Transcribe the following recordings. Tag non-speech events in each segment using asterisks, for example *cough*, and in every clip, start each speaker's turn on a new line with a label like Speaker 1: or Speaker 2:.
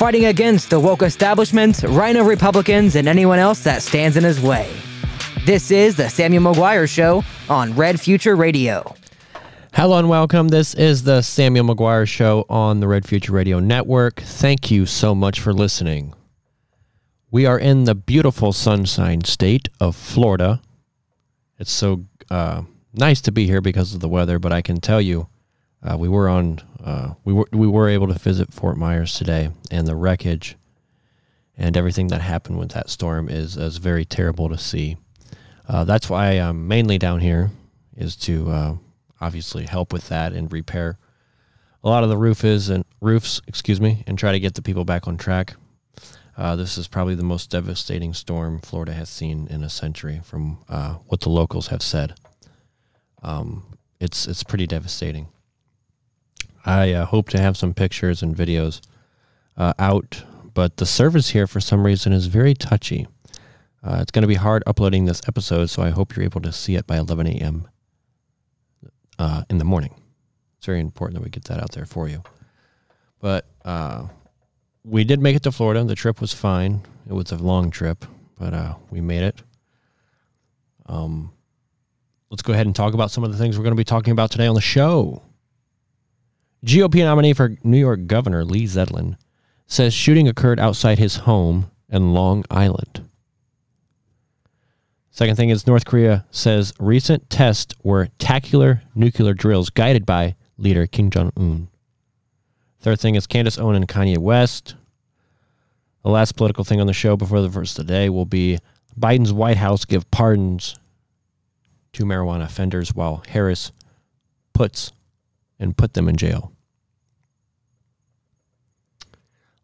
Speaker 1: fighting against the woke establishment, RINO Republicans, and anyone else that stands in his way. This is the Samuel McGuire Show on Red Future Radio.
Speaker 2: Hello and welcome. This is the Samuel McGuire Show on the Red Future Radio Network. Thank you so much for listening. We are in the beautiful sunshine state of Florida. It's so uh, nice to be here because of the weather, but I can tell you, uh, we were on, uh, we were we were able to visit Fort Myers today, and the wreckage and everything that happened with that storm is is very terrible to see. Uh, that's why I'm mainly down here, is to uh, obviously help with that and repair a lot of the roofs and roofs, excuse me, and try to get the people back on track. Uh, this is probably the most devastating storm Florida has seen in a century, from uh, what the locals have said. Um, it's it's pretty devastating. I uh, hope to have some pictures and videos uh, out, but the service here for some reason is very touchy. Uh, it's going to be hard uploading this episode, so I hope you're able to see it by 11 a.m. Uh, in the morning. It's very important that we get that out there for you. But uh, we did make it to Florida. The trip was fine. It was a long trip, but uh, we made it. Um, let's go ahead and talk about some of the things we're going to be talking about today on the show. GOP nominee for New York Governor Lee Zeldin says shooting occurred outside his home in Long Island. Second thing is North Korea says recent tests were tactical nuclear drills guided by leader Kim Jong Un. Third thing is Candace Owen and Kanye West. The last political thing on the show before the verse today will be Biden's White House give pardons to marijuana offenders while Harris puts and put them in jail.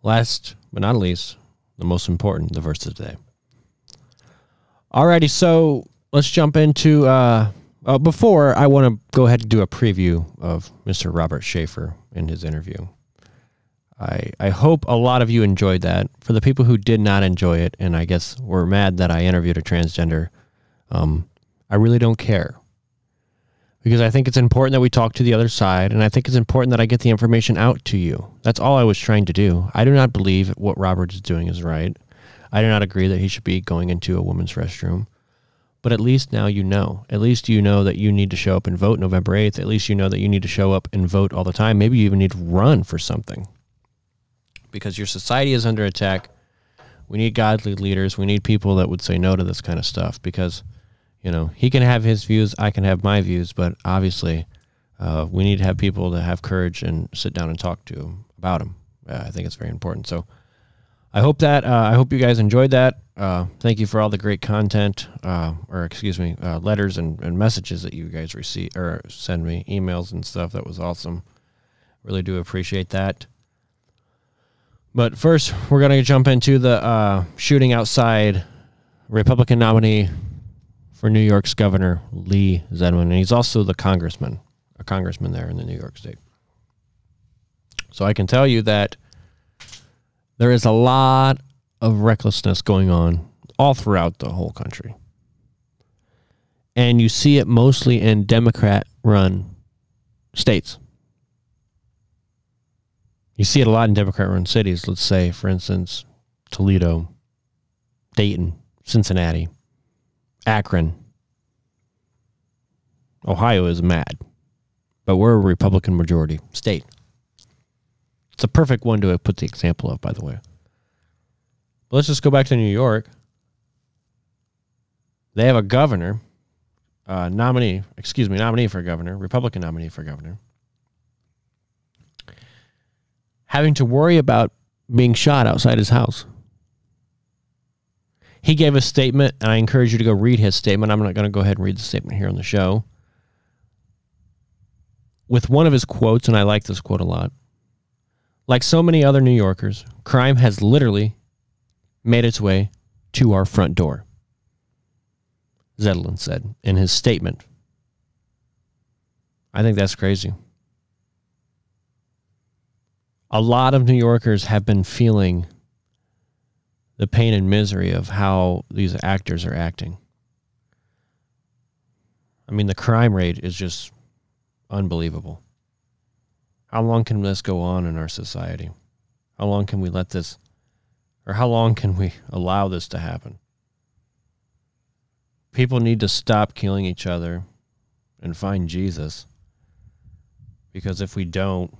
Speaker 2: Last but not least, the most important, the verse of the today. Alrighty, so let's jump into. Uh, uh, before I want to go ahead and do a preview of Mr. Robert Schaefer in his interview. I I hope a lot of you enjoyed that. For the people who did not enjoy it, and I guess were mad that I interviewed a transgender, um, I really don't care because I think it's important that we talk to the other side, and I think it's important that I get the information out to you. That's all I was trying to do. I do not believe what Robert is doing is right. I do not agree that he should be going into a woman's restroom. But at least now you know. At least you know that you need to show up and vote November 8th. At least you know that you need to show up and vote all the time. Maybe you even need to run for something. Because your society is under attack. We need godly leaders. We need people that would say no to this kind of stuff because, you know, he can have his views, I can have my views, but obviously uh, we need to have people that have courage and sit down and talk to about them. Uh, I think it's very important. So, I hope that uh, I hope you guys enjoyed that. Uh, thank you for all the great content, uh, or excuse me, uh, letters and, and messages that you guys receive or send me, emails and stuff. That was awesome. Really do appreciate that. But first, we're gonna jump into the uh, shooting outside Republican nominee for New York's governor Lee Zeldin, and he's also the congressman, a congressman there in the New York State. So I can tell you that there is a lot of recklessness going on all throughout the whole country. And you see it mostly in Democrat run states. You see it a lot in Democrat run cities. Let's say, for instance, Toledo, Dayton, Cincinnati, Akron. Ohio is mad, but we're a Republican majority state. It's a perfect one to put the example of, by the way. But let's just go back to New York. They have a governor, uh, nominee, excuse me, nominee for governor, Republican nominee for governor, having to worry about being shot outside his house. He gave a statement, and I encourage you to go read his statement. I'm not going to go ahead and read the statement here on the show. With one of his quotes, and I like this quote a lot. Like so many other New Yorkers, crime has literally made its way to our front door. Zeldin said in his statement. I think that's crazy. A lot of New Yorkers have been feeling the pain and misery of how these actors are acting. I mean, the crime rate is just unbelievable. How long can this go on in our society? How long can we let this, or how long can we allow this to happen? People need to stop killing each other and find Jesus. Because if we don't,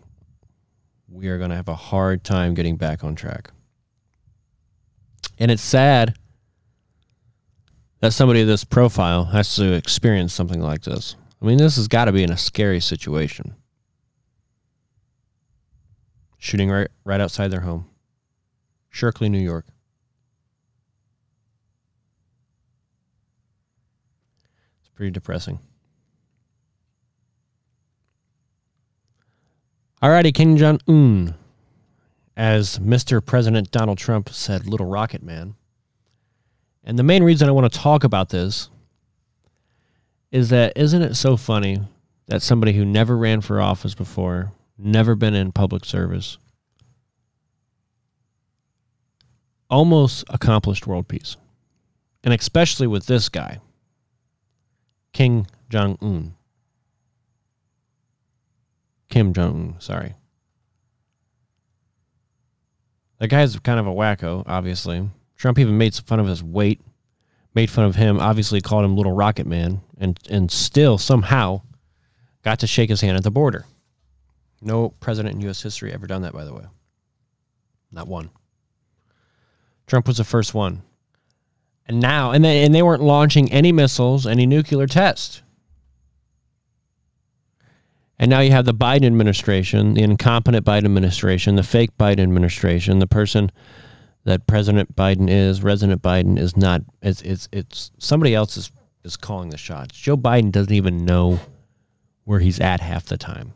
Speaker 2: we are going to have a hard time getting back on track. And it's sad that somebody of this profile has to experience something like this. I mean, this has got to be in a scary situation. Shooting right right outside their home. Shirley, New York. It's pretty depressing. Alrighty, Kim Jong Un. As Mr. President Donald Trump said, Little Rocket Man. And the main reason I want to talk about this is that isn't it so funny that somebody who never ran for office before, never been in public service, almost accomplished world peace? And especially with this guy, King Jong Un. Kim Jong Un, sorry. That guy's kind of a wacko, obviously. Trump even made fun of his weight, made fun of him, obviously called him Little Rocket Man, and, and still somehow got to shake his hand at the border. No president in U.S. history ever done that, by the way. Not one. Trump was the first one. And now, and they, and they weren't launching any missiles, any nuclear tests. And now you have the Biden administration, the incompetent Biden administration, the fake Biden administration, the person that President Biden is, President Biden is not. It's it's it's somebody else is is calling the shots. Joe Biden doesn't even know where he's at half the time.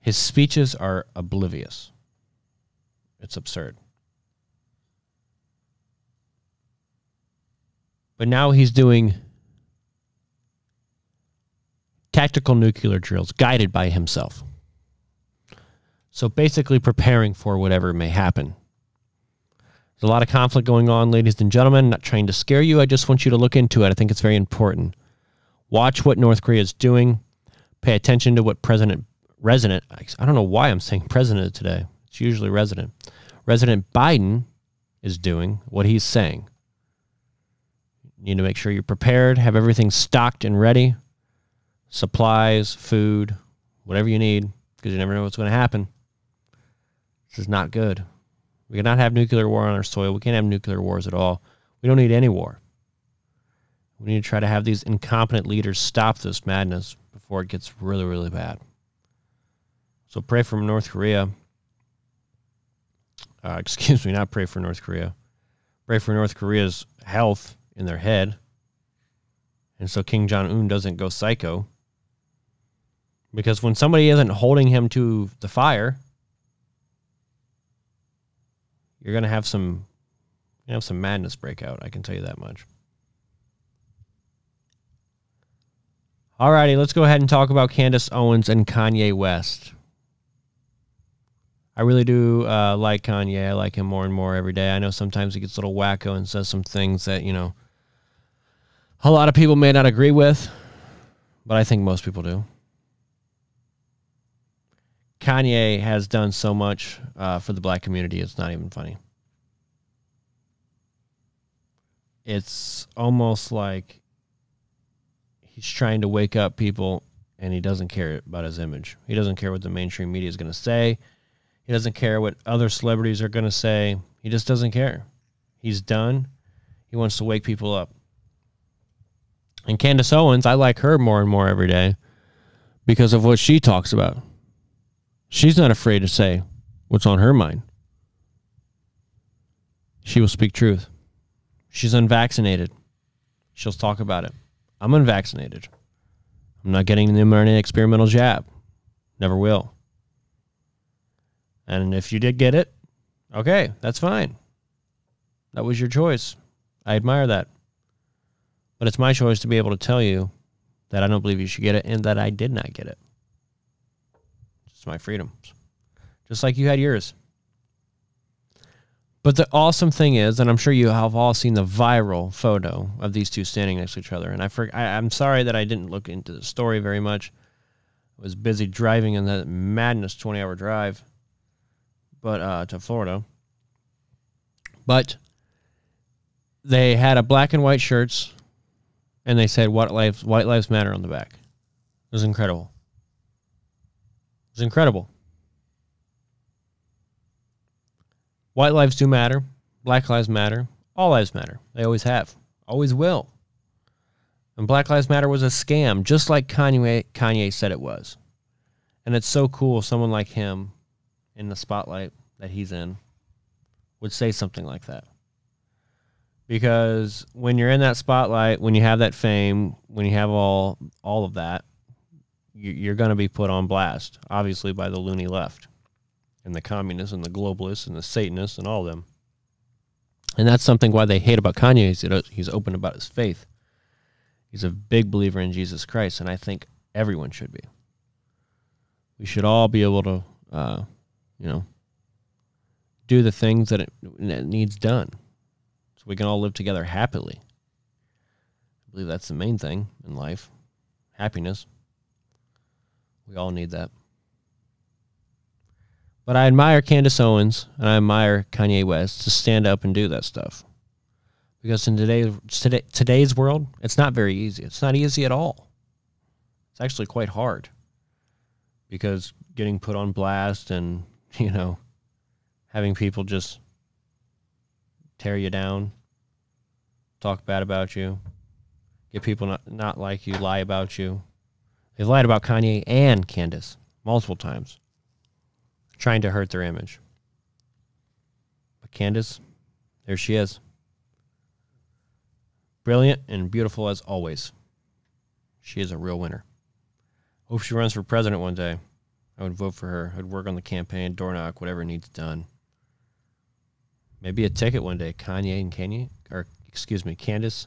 Speaker 2: His speeches are oblivious. It's absurd. But now he's doing tactical nuclear drills guided by himself. So basically, preparing for whatever may happen. There's a lot of conflict going on, ladies and gentlemen. not trying to scare you. I just want you to look into it. I think it's very important. Watch what North Korea is doing. Pay attention to what President Resident. I don't know why I'm saying president today. It's usually resident. Resident Biden is doing what he's saying. You need to make sure you're prepared, have everything stocked and ready supplies, food, whatever you need, because you never know what's going to happen. This is not good. We cannot have nuclear war on our soil. We can't have nuclear wars at all. We don't need any war. We need to try to have these incompetent leaders stop this madness before it gets really, really bad. So pray for North Korea. Uh, *laughs* excuse me, not pray for North Korea. Pray for North Korea's health in their head. And so King Jong Un doesn't go psycho because when somebody isn't holding him to the fire, you're going to have some you have some madness break out. I can tell you that much. All righty, let's go ahead and talk about Candace Owens and Kanye West. I really do uh, like Kanye. I like him more and more every day. I know sometimes he gets a little wacko and says some things that, you know, a lot of people may not agree with, but I think most people do. Kanye has done so much uh, for the black community, it's not even funny. It's almost like he's trying to wake up people and he doesn't care about his image. He doesn't care what the mainstream media is going to say. He doesn't care what other celebrities are going to say. He just doesn't care. He's done. He wants to wake people up. And Candace Owens, I like her more and more every day because of what she talks about. She's not afraid to say what's on her mind. She will speak truth. She's unvaccinated. She'll talk about it. I'm unvaccinated. I'm not getting the mRNA experimental jab. Never will. And if you did get it, okay, that's fine. That was your choice. I admire that. But it's my choice to be able to tell you that I don't believe you should get it and that I did not get it. My freedoms, just like you had yours. But the awesome thing is, and I'm sure you have all seen the viral photo of these two standing next to each other. And I, for, I am sorry that I didn't look into the story very much. I was busy driving in that madness 20 hour drive. but uh, to Florida. But they had a black and white shirts, and they said "White lives White Lives Matter" on the back. It was incredible. Was incredible. White lives do matter. Black lives matter. All lives matter. They always have. Always will. And Black Lives Matter was a scam, just like Kanye Kanye said it was. And it's so cool someone like him in the spotlight that he's in would say something like that. Because when you're in that spotlight, when you have that fame, when you have all all of that, you're going to be put on blast, obviously by the loony left, and the communists and the globalists and the Satanists and all of them. And that's something why they hate about Kanye. He's, he's open about his faith. He's a big believer in Jesus Christ, and I think everyone should be. We should all be able to, uh, you know, do the things that it, it needs done, so we can all live together happily. I believe that's the main thing in life, happiness. We all need that. But I admire Candace Owens and I admire Kanye West to stand up and do that stuff. Because in today's today, today's world, it's not very easy. It's not easy at all. It's actually quite hard. Because getting put on blast and, *laughs* you know, having people just tear you down, talk bad about you, get people not, not like you, lie about you. They've lied about Kanye and Candace multiple times trying to hurt their image. But Candace, there she is. Brilliant and beautiful as always. She is a real winner. Hope she runs for president one day. I would vote for her. I'd work on the campaign, door knock, whatever needs done. Maybe a ticket one day. Kanye and Kanye, or excuse me, Candace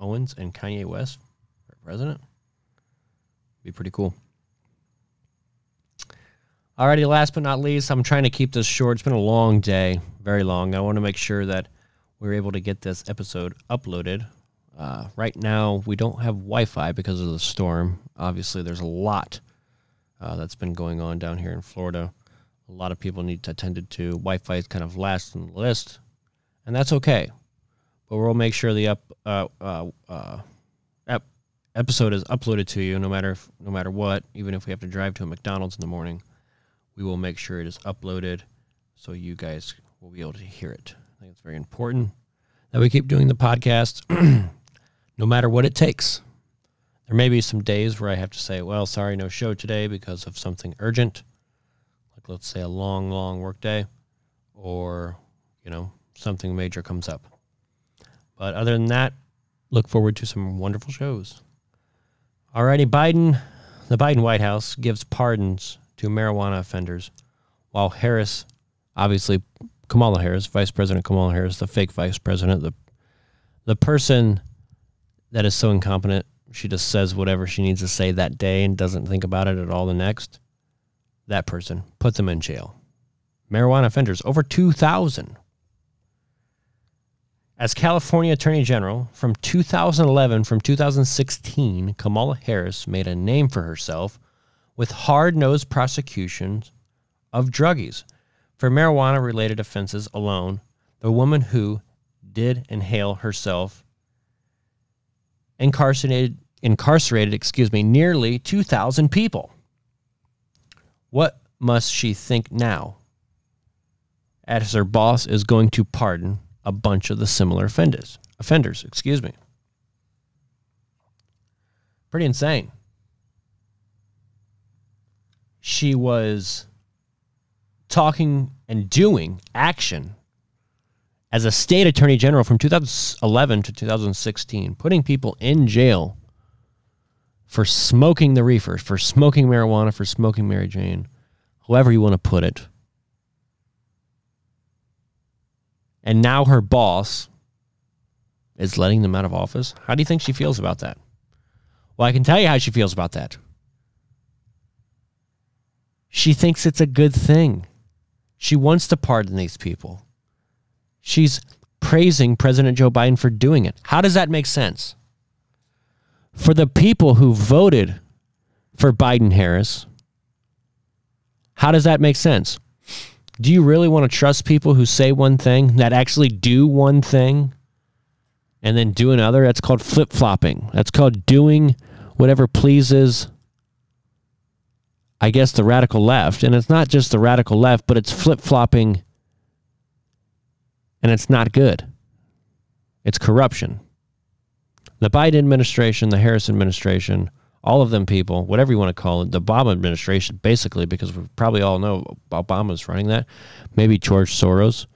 Speaker 2: Owens and Kanye West for president. Be pretty cool. Alrighty, last but not least, I'm trying to keep this short. It's been a long day, very long. I want to make sure that we're able to get this episode uploaded. Uh, right now, we don't have Wi Fi because of the storm. Obviously, there's a lot uh, that's been going on down here in Florida. A lot of people need to attend to. Wi Fi is kind of last on the list, and that's okay. But we'll make sure the up uh, uh, uh episode is uploaded to you, no matter if, no matter what. Even if we have to drive to a McDonald's in the morning we will make sure it is uploaded so you guys will be able to hear it. I think it's very important that we keep doing the podcast *clears throat* no matter what it takes. There may be some days where I have to say, well, sorry, no show today because of something urgent, like let's say a long, long work day, or, you know, something major comes up. But other than that, look forward to some wonderful shows. Alrighty, Biden, the Biden White House gives pardons to marijuana offenders, while Harris, obviously Kamala Harris, Vice President Kamala Harris, the fake vice president, the the person that is so incompetent, she just says whatever she needs to say that day and doesn't think about it at all the next. That person, put them in jail. Marijuana offenders, over 2,000. As California Attorney General from 2011 from 2016, Kamala Harris made a name for herself with hard nosed prosecutions of druggies. For marijuana related offenses alone, the woman who did inhale herself incarcerated incarcerated, excuse me, nearly 2,000 people. What must she think now? As her boss is going to pardon a bunch of the similar offenders. Offenders, excuse me. Pretty insane she was talking and doing action as a state attorney general from 2011 to 2016, putting people in jail for smoking the reefer, for smoking marijuana, for smoking Mary Jane, however you want to put it. And now her boss is letting them out of office. How do you think she feels about that? Well, I can tell you how she feels about that. She thinks it's a good thing. She wants to pardon these people. She's praising President Joe Biden for doing it. How does that make sense? For the people who voted for Biden Harris, how does that make sense? Do you really want to trust people who say one thing that actually do one thing and then do another? That's called flip flopping. That's called doing whatever pleases, I guess, the radical left. And it's not just the radical left, but it's flip flopping and it's not good. It's corruption. The Biden administration, the Harris administration, all of them people, whatever you want to call it, the Obama administration, basically, because we probably all know Obama's running that, maybe George Soros,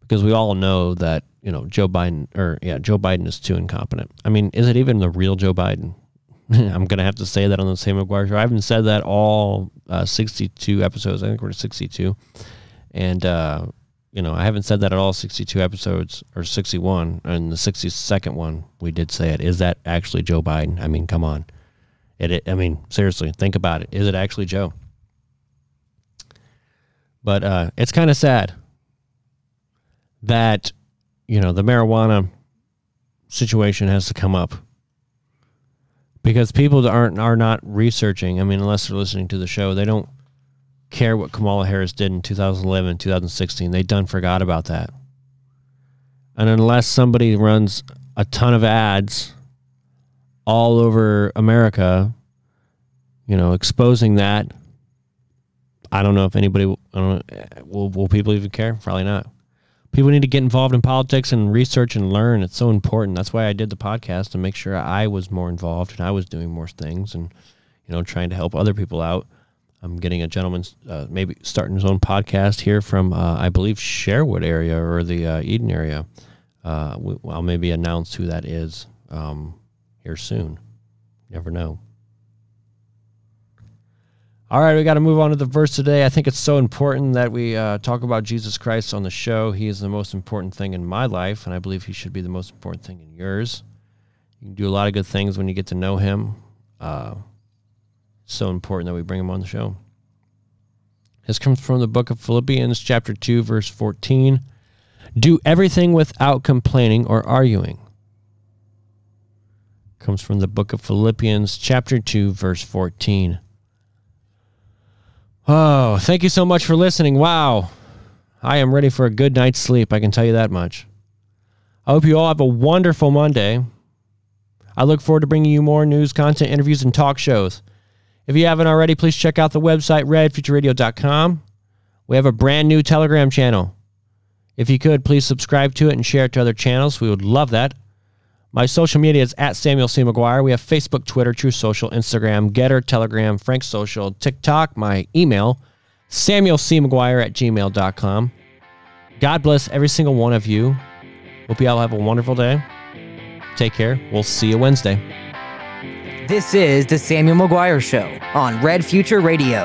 Speaker 2: because we all know that you know Joe Biden or yeah Joe Biden is too incompetent. I mean, is it even the real Joe Biden? *laughs* I'm gonna have to say that on the Sam McGuire show. I haven't said that all uh, 62 episodes. I think we're 62, and uh, you know I haven't said that at all 62 episodes or 61. And the 62nd one, we did say it. Is that actually Joe Biden? I mean, come on. It, I mean, seriously, think about it. Is it actually Joe? But uh, it's kind of sad that you know the marijuana situation has to come up because people aren't are not researching. I mean, unless they're listening to the show, they don't care what Kamala Harris did in 2011, 2016. They done forgot about that. And unless somebody runs a ton of ads all over America, you know, exposing that. I don't know if anybody I don't know, will will people even care? Probably not. People need to get involved in politics and research and learn. It's so important. That's why I did the podcast to make sure I was more involved and I was doing more things and you know trying to help other people out. I'm getting a gentleman uh, maybe starting his own podcast here from uh, I believe Sherwood area or the uh, Eden area. Uh, I'll maybe announce who that is um, here soon. Never know. All right, we got to move on to the verse today. I think it's so important that we uh, talk about Jesus Christ on the show. He is the most important thing in my life, and I believe he should be the most important thing in yours. You can do a lot of good things when you get to know him. Uh, so important that we bring him on the show. This comes from the book of Philippians, chapter 2, verse 14. Do everything without complaining or arguing comes from the book of Philippians, chapter 2, verse 14. Oh, thank you so much for listening. Wow. I am ready for a good night's sleep. I can tell you that much. I hope you all have a wonderful Monday. I look forward to bringing you more news, content, interviews, and talk shows. If you haven't already, please check out the website, redfutureradio.com. We have a brand new Telegram channel. If you could, please subscribe to it and share it to other channels. We would love that. My social media is at Samuel C. McGuire. We have Facebook, Twitter, Truth Social, Instagram, Gettr, Telegram, Frank Social, TikTok. My email, Samuel C. McGuire at gmail.com. God bless every single one of you. Hope you all have a wonderful day. Take care. We'll see you Wednesday.
Speaker 1: This is The Samuel McGuire Show on Red Future Radio.